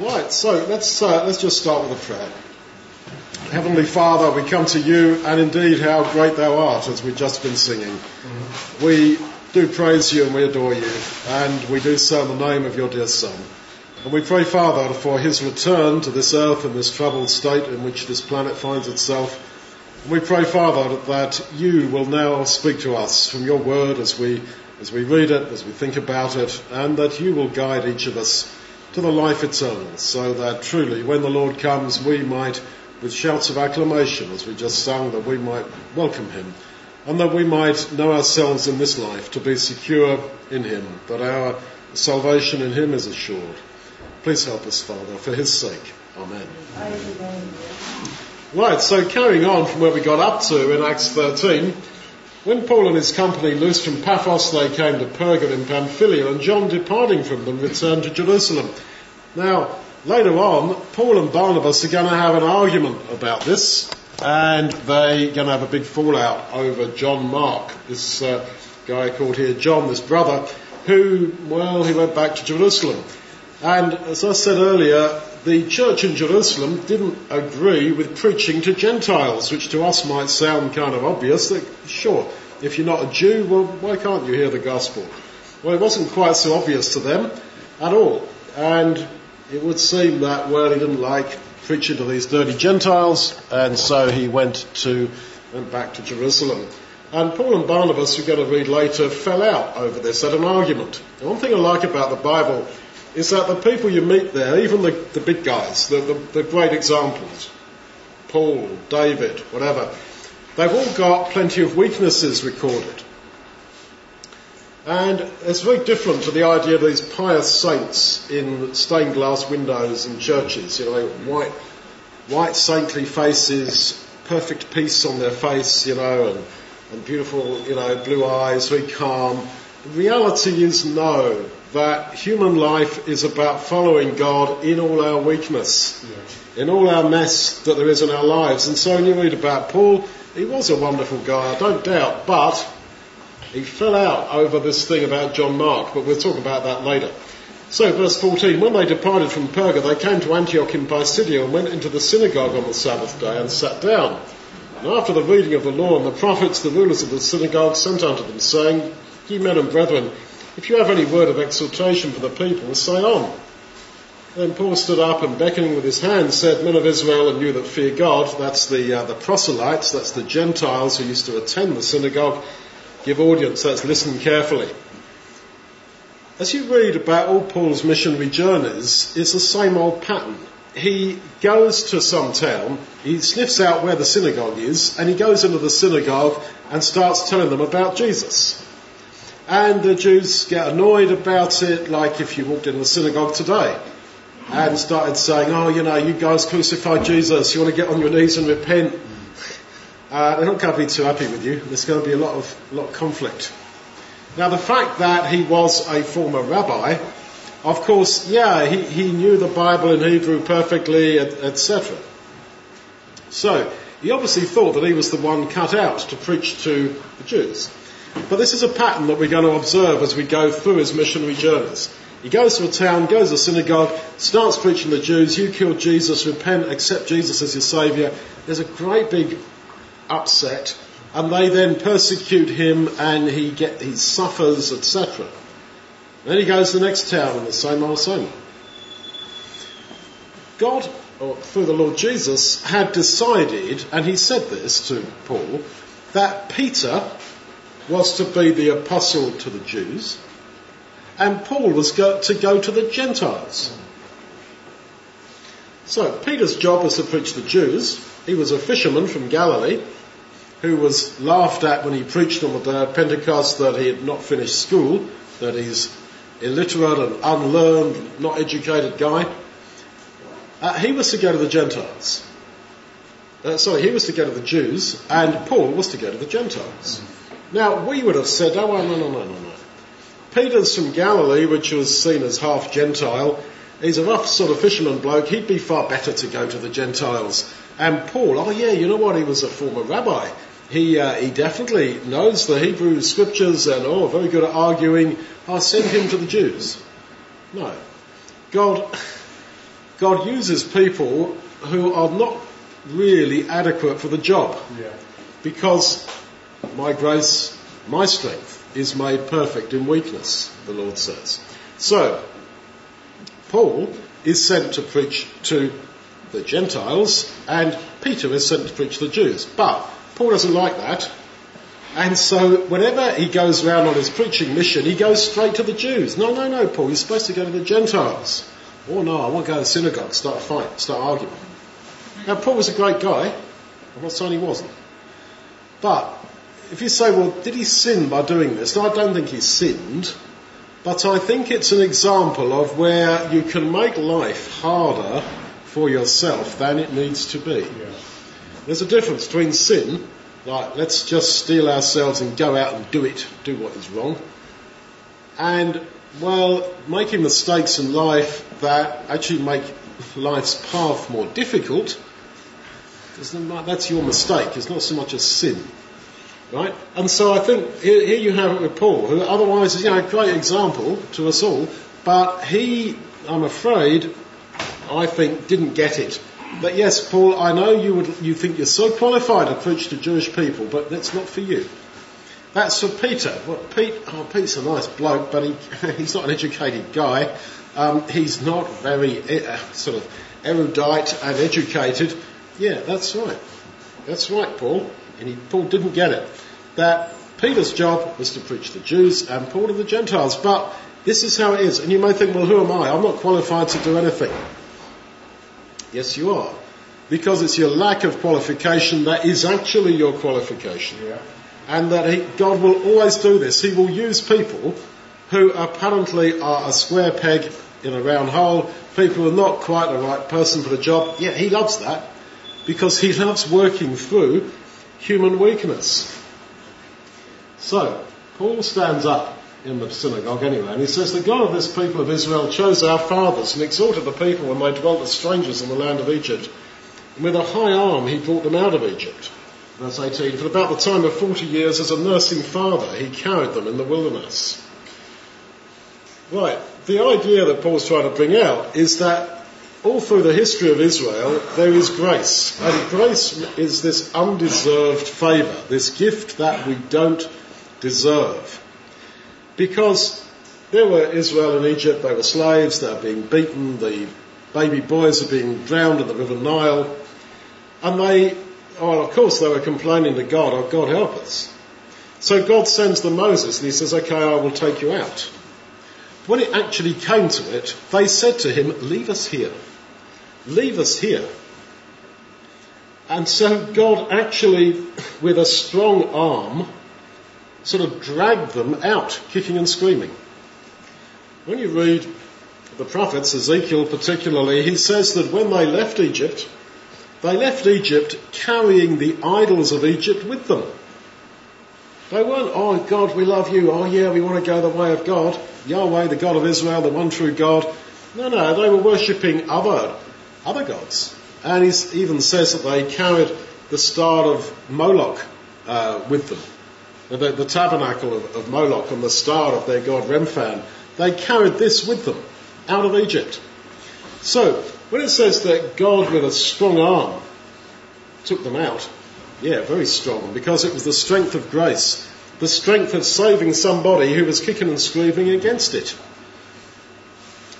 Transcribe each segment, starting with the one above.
Right, so let's, uh, let's just start with a prayer. Heavenly Father, we come to you, and indeed how great thou art, as we've just been singing. We do praise you and we adore you, and we do so in the name of your dear Son. And we pray, Father, for his return to this earth in this troubled state in which this planet finds itself. And we pray, Father, that you will now speak to us from your word as we, as we read it, as we think about it, and that you will guide each of us to the life eternal, so that truly when the Lord comes we might with shouts of acclamation, as we just sang, that we might welcome him, and that we might know ourselves in this life to be secure in him, that our salvation in him is assured. Please help us, Father, for his sake. Amen. Right, so carrying on from where we got up to in Acts 13, when Paul and his company loosed from Paphos, they came to Perga in Pamphylia, and John, departing from them, returned to Jerusalem. Now, later on, Paul and Barnabas are going to have an argument about this, and they're going to have a big fallout over John Mark, this uh, guy called here John, this brother, who, well, he went back to Jerusalem. And as I said earlier, the church in Jerusalem didn't agree with preaching to Gentiles, which to us might sound kind of obvious. That, sure, if you're not a Jew, well, why can't you hear the gospel? Well, it wasn't quite so obvious to them at all. And it would seem that, well, he didn't like preaching to these dirty Gentiles, and so he went to, went back to Jerusalem. And Paul and Barnabas, we're going to read later, fell out over this, had an argument. The one thing I like about the Bible is that the people you meet there, even the, the big guys, the, the, the great examples, Paul, David, whatever, they've all got plenty of weaknesses recorded. And it's very different to the idea of these pious saints in stained glass windows in churches, you know, white, white saintly faces, perfect peace on their face, you know, and, and beautiful, you know, blue eyes, very calm. The reality is no, that human life is about following God in all our weakness, in all our mess that there is in our lives. And so when you read about Paul, he was a wonderful guy, I don't doubt, but he fell out over this thing about John Mark, but we'll talk about that later. So, verse 14, when they departed from Perga, they came to Antioch in Pisidia and went into the synagogue on the Sabbath day and sat down. And after the reading of the law and the prophets, the rulers of the synagogue sent unto them, saying, Ye men and brethren, if you have any word of exhortation for the people, say on. Then Paul stood up and beckoning with his hand said, Men of Israel and you that fear God, that's the, uh, the proselytes, that's the Gentiles who used to attend the synagogue, give audience, that's listen carefully. As you read about all Paul's missionary journeys, it's the same old pattern. He goes to some town, he sniffs out where the synagogue is, and he goes into the synagogue and starts telling them about Jesus. And the Jews get annoyed about it, like if you walked in the synagogue today and started saying, oh, you know, you guys crucified Jesus, you want to get on your knees and repent. Uh, they're not going to be too happy with you. There's going to be a lot of, lot of conflict. Now, the fact that he was a former rabbi, of course, yeah, he, he knew the Bible in Hebrew perfectly, etc. So, he obviously thought that he was the one cut out to preach to the Jews. But this is a pattern that we're going to observe as we go through his missionary journeys. He goes to a town, goes to a synagogue, starts preaching to the Jews, you killed Jesus, repent, accept Jesus as your saviour. There's a great big upset, and they then persecute him and he get, he suffers, etc. Then he goes to the next town and the same old same. God, or through the Lord Jesus, had decided, and he said this to Paul, that Peter was to be the apostle to the Jews, and Paul was go- to go to the Gentiles. So Peter's job was to preach the Jews. He was a fisherman from Galilee who was laughed at when he preached on the day of Pentecost that he had not finished school, that he's illiterate and unlearned, not educated guy. Uh, he was to go to the Gentiles. Uh, sorry, he was to go to the Jews, and Paul was to go to the Gentiles. Now, we would have said, oh, no, no, no, no, no. Peter's from Galilee, which was seen as half Gentile. He's a rough sort of fisherman bloke. He'd be far better to go to the Gentiles. And Paul, oh yeah, you know what? He was a former rabbi. He, uh, he definitely knows the Hebrew scriptures and, oh, very good at arguing. I'll send him to the Jews. No. God, God uses people who are not really adequate for the job. Yeah. Because my grace, my strength is made perfect in weakness, the Lord says. So, Paul is sent to preach to the Gentiles and Peter is sent to preach to the Jews. But Paul doesn't like that. And so whenever he goes around on his preaching mission, he goes straight to the Jews. No, no, no, Paul, you're supposed to go to the Gentiles. Oh no, I want to go to the synagogue, start a fight, start arguing. Now Paul was a great guy. I'm not saying he wasn't. But if you say, well, did he sin by doing this? No, I don't think he sinned. But I think it's an example of where you can make life harder for yourself than it needs to be. Yeah. There's a difference between sin, like let's just steel ourselves and go out and do it, do what is wrong, and well, making mistakes in life that actually make life's path more difficult. That's your mistake. It's not so much a sin. Right? And so I think here, here you have it with Paul, who otherwise is you know, a great example to us all, but he, I'm afraid, I think, didn't get it. But yes, Paul, I know you would, you think you're so qualified to preach to Jewish people, but that's not for you. That's for Peter. Well, Pete, oh, Pete's a nice bloke, but he, he's not an educated guy. Um, he's not very uh, sort of erudite and educated. Yeah, that's right. That's right, Paul. And he, Paul didn't get it. That Peter's job was to preach to the Jews and Paul to the Gentiles. But this is how it is. And you may think, well, who am I? I'm not qualified to do anything. Yes, you are. Because it's your lack of qualification that is actually your qualification. Yeah. And that he, God will always do this. He will use people who apparently are a square peg in a round hole, people who are not quite the right person for the job. Yeah, he loves that because he loves working through human weakness. So, Paul stands up in the synagogue anyway, and he says, The God of this people of Israel chose our fathers and exalted the people when they dwelt as strangers in the land of Egypt. And with a high arm he brought them out of Egypt. Verse 18, For about the time of 40 years as a nursing father he carried them in the wilderness. Right, the idea that Paul's trying to bring out is that all through the history of Israel there is grace. And grace is this undeserved favour, this gift that we don't deserve. Because there were Israel and Egypt, they were slaves, they were being beaten, the baby boys are being drowned in the River Nile, and they, oh, of course, they were complaining to God, oh, God help us. So God sends them Moses and he says, okay, I will take you out. When it actually came to it, they said to him, leave us here. Leave us here. And so God actually, with a strong arm, sort of dragged them out, kicking and screaming. When you read the prophets, Ezekiel particularly, he says that when they left Egypt, they left Egypt carrying the idols of Egypt with them. They weren't, oh God, we love you. Oh yeah, we want to go the way of God. Yahweh, the God of Israel, the one true God. No, no, they were worshipping other, other gods. And he even says that they carried the star of Moloch uh, with them the, the tabernacle of, of, Moloch and the star of their god Remphan, they carried this with them out of Egypt. So, when it says that God with a strong arm took them out, yeah, very strong, because it was the strength of grace, the strength of saving somebody who was kicking and screaming against it.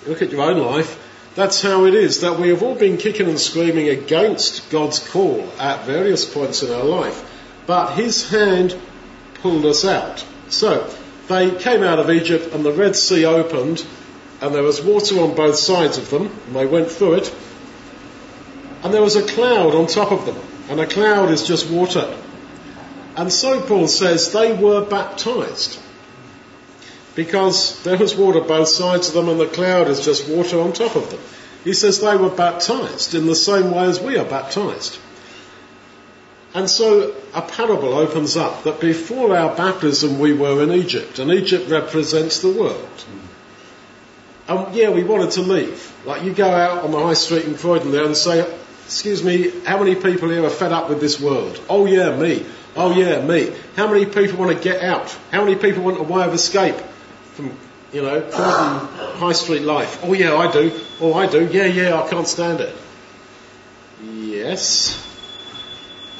Look at your own life. That's how it is, that we have all been kicking and screaming against God's call at various points in our life. But His hand pulled us out. So they came out of Egypt and the Red Sea opened and there was water on both sides of them and they went through it and there was a cloud on top of them and a cloud is just water. And so Paul says they were baptized because there was water both sides of them and the cloud is just water on top of them. He says they were baptized in the same way as we are baptized. And so a parable opens up that before our baptism we were in Egypt, and Egypt represents the world. And yeah, we wanted to leave. Like you go out on the high street in Croydon there and say, excuse me, how many people here are fed up with this world? Oh yeah, me. Oh yeah, me. How many people want to get out? How many people want a way of escape from You know, High Street life. Oh yeah, I do. Oh, I do. Yeah, yeah, I can't stand it. Yes.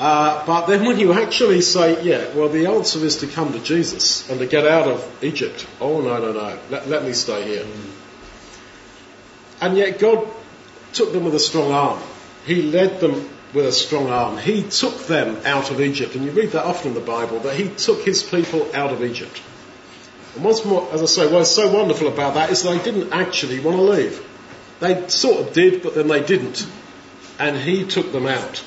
Uh, but then when you actually say, yeah, well, the answer is to come to Jesus and to get out of Egypt. Oh, no, no, no. Let, let me stay here. And yet God took them with a strong arm. He led them with a strong arm. He took them out of Egypt. And you read that often in the Bible, that He took His people out of Egypt. And once more, as I say, what's so wonderful about that is they didn't actually want to leave. They sort of did, but then they didn't. And He took them out.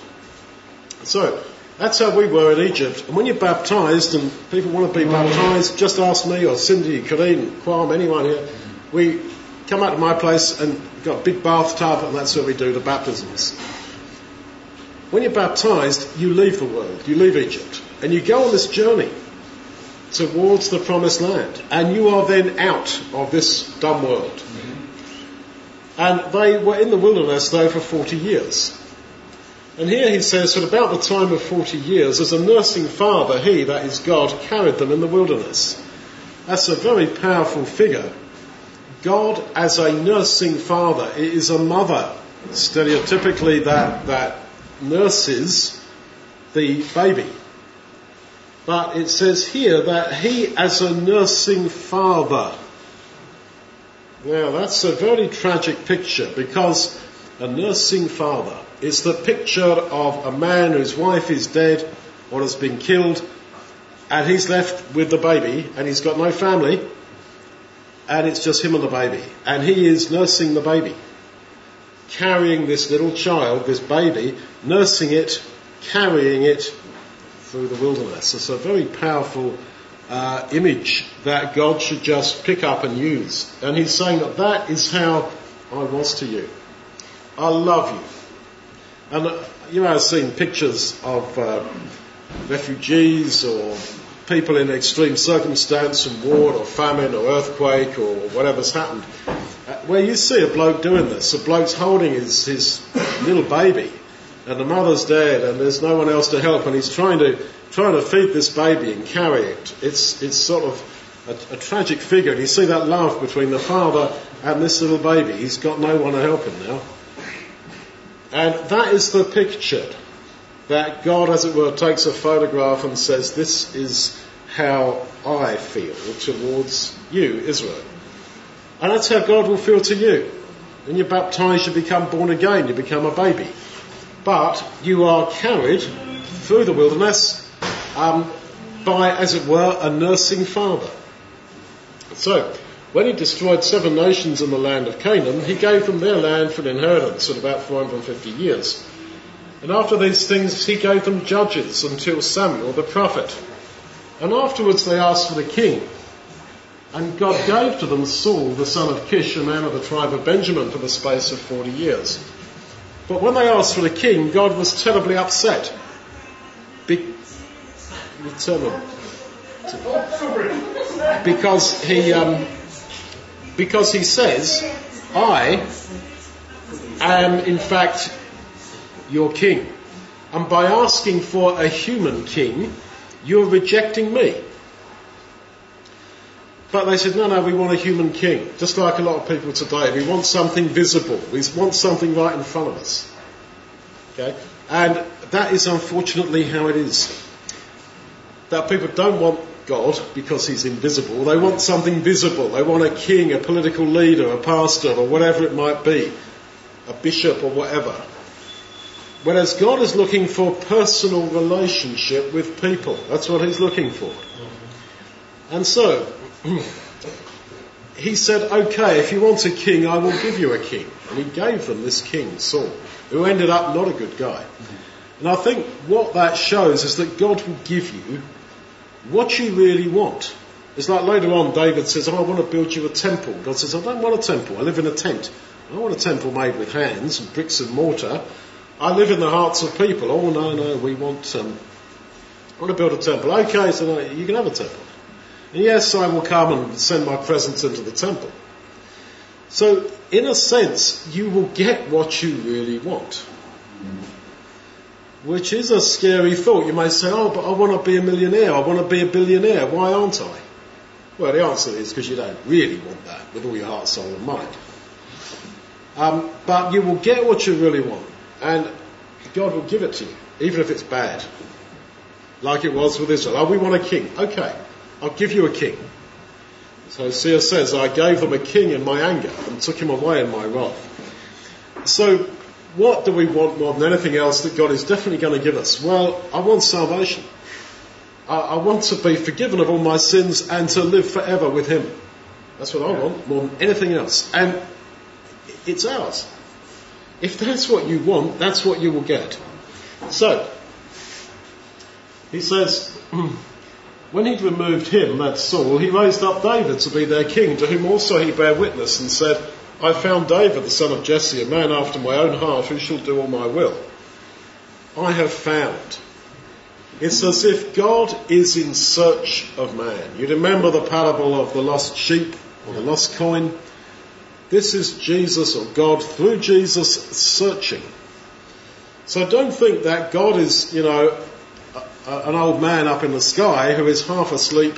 So, that's how we were in Egypt. And when you're baptized and people want to be baptized, just ask me or Cindy, Corinne, Quam, anyone here. We come out to my place and got a big bathtub and that's where we do the baptisms. When you're baptized, you leave the world, you leave Egypt, and you go on this journey towards the promised land. And you are then out of this dumb world. Mm-hmm. And they were in the wilderness though for 40 years. And here he says that about the time of 40 years, as a nursing father, he, that is God, carried them in the wilderness. That's a very powerful figure. God as a nursing father it is a mother, stereotypically that, that nurses the baby. But it says here that he as a nursing father. Now that's a very tragic picture because a nursing father is the picture of a man whose wife is dead or has been killed and he's left with the baby and he's got no family and it's just him and the baby and he is nursing the baby carrying this little child this baby nursing it carrying it through the wilderness it's a very powerful uh, image that God should just pick up and use and he's saying that that is how I was to you I love you. And uh, you may have seen pictures of uh, refugees or people in extreme circumstance from war or famine or earthquake or whatever's happened, uh, where you see a bloke doing this. A bloke's holding his, his little baby and the mother's dead and there's no one else to help and he's trying to, trying to feed this baby and carry it. It's, it's sort of a, a tragic figure and you see that love between the father and this little baby. He's got no one to help him now. And that is the picture that God, as it were, takes a photograph and says, This is how I feel towards you, Israel. And that's how God will feel to you. When you're baptized, you become born again, you become a baby. But you are carried through the wilderness um, by, as it were, a nursing father. So, when he destroyed seven nations in the land of Canaan, he gave them their land for an inheritance in about 450 years. And after these things, he gave them judges until Samuel the prophet. And afterwards they asked for the king. And God gave to them Saul, the son of Kish, a man of the tribe of Benjamin, for the space of 40 years. But when they asked for the king, God was terribly upset. Be- because he, um, because he says, I am in fact your king. And by asking for a human king, you're rejecting me. But they said, no, no, we want a human king. Just like a lot of people today. We want something visible. We want something right in front of us. Okay? And that is unfortunately how it is. That people don't want God because he's invisible. They want something visible. They want a king, a political leader, a pastor, or whatever it might be, a bishop or whatever. Whereas God is looking for personal relationship with people. That's what he's looking for. And so, he said, okay, if you want a king, I will give you a king. And he gave them this king, Saul, who ended up not a good guy. And I think what that shows is that God will give you what you really want. It's like later on David says, oh, I want to build you a temple. God says, I don't want a temple. I live in a tent. I want a temple made with hands and bricks and mortar. I live in the hearts of people. Oh no, no, we want, um, I want to build a temple. Okay, so no, you can have a temple. Yes, I will come and send my presence into the temple. So, in a sense, you will get what you really want which is a scary thought. You may say, oh, but I want to be a millionaire. I want to be a billionaire. Why aren't I? Well, the answer is because you don't really want that with all your heart, soul, and mind. Um, but you will get what you really want, and God will give it to you, even if it's bad. Like it was with Israel. Oh, we want a king. Okay, I'll give you a king. So Hosea says, I gave them a king in my anger and took him away in my wrath. So, what do we want more than anything else that God is definitely going to give us? Well, I want salvation. I, I want to be forgiven of all my sins and to live forever with Him. That's what I want more than anything else. And it's ours. If that's what you want, that's what you will get. So, he says, when he'd removed him, that Saul, he raised up David to be their king, to whom also he bare witness and said, I found David, the son of Jesse, a man after my own heart, who shall do all my will. I have found. It's as if God is in search of man. You remember the parable of the lost sheep or the lost coin? This is Jesus or God through Jesus searching. So don't think that God is, you know, an old man up in the sky who is half asleep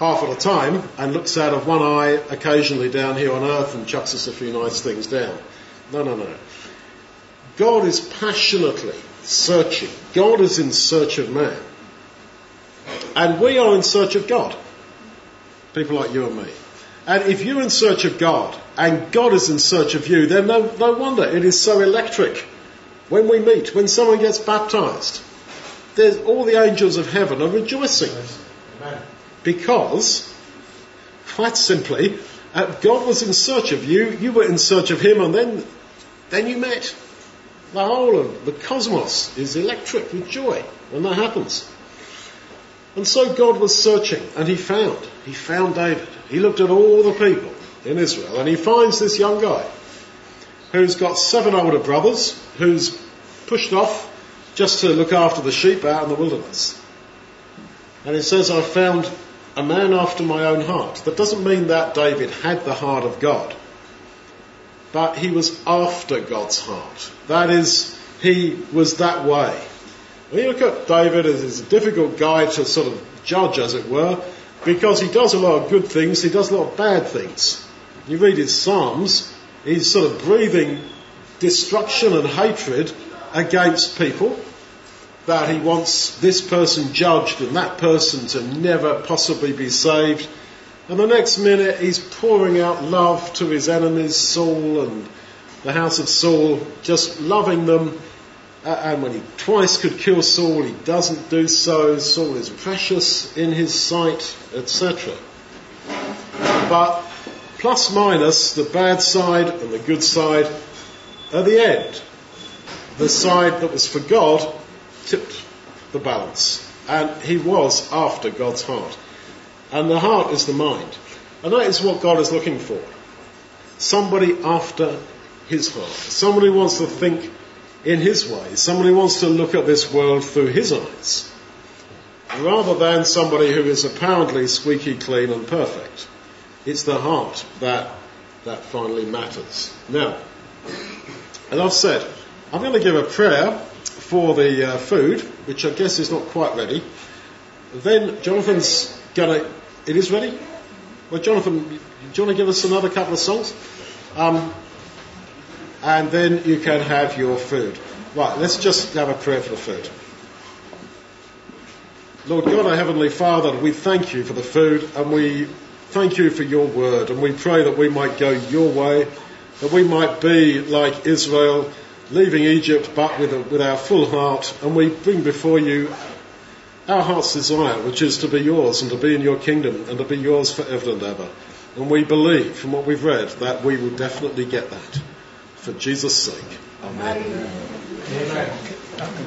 half at a time and looks out of one eye occasionally down here on earth and chucks us a few nice things down. No, no, no. God is passionately searching. God is in search of man. And we are in search of God. People like you and me. And if you're in search of God and God is in search of you, then no, no wonder it is so electric. When we meet, when someone gets baptized, there's, all the angels of heaven are rejoicing. Amen. Because, quite simply, uh, God was in search of you, you were in search of Him, and then, then you met. The whole of the cosmos is electric with joy when that happens. And so God was searching, and He found. He found David. He looked at all the people in Israel, and He finds this young guy who's got seven older brothers, who's pushed off just to look after the sheep out in the wilderness. And it says, I found a man after my own heart. That doesn't mean that David had the heart of God, but he was after God's heart. That is, he was that way. When you look at David, he's a difficult guy to sort of judge, as it were, because he does a lot of good things, he does a lot of bad things. You read his Psalms, he's sort of breathing destruction and hatred against people, that he wants this person judged and that person to never possibly be saved. And the next minute he's pouring out love to his enemies, Saul and the house of Saul, just loving them. And when he twice could kill Saul, he doesn't do so. Saul is precious in his sight, etc. But plus minus, the bad side and the good side, at the end, the side that was for God tipped the balance. And he was after God's heart. And the heart is the mind. And that is what God is looking for. Somebody after his heart. Somebody wants to think in his way. Somebody wants to look at this world through his eyes. Rather than somebody who is apparently squeaky clean and perfect. It's the heart that, that finally matters. Now, as I've said, I'm going to give a prayer for the uh, food, which I guess is not quite ready. Then Jonathan's to. It is ready? Well, Jonathan, do you want to give us another couple of songs? Um, and then you can have your food. Right, let's just have a prayer for the food. Lord God, our Heavenly Father, we thank you for the food and we thank you for your word and we pray that we might go your way, that we might be like Israel leaving Egypt but with, a, with our full heart, and we bring before you our heart's desire, which is to be yours and to be in your kingdom and to be yours forever and ever. And we believe from what we've read that we will definitely get that. For Jesus' sake. Amen. Amen.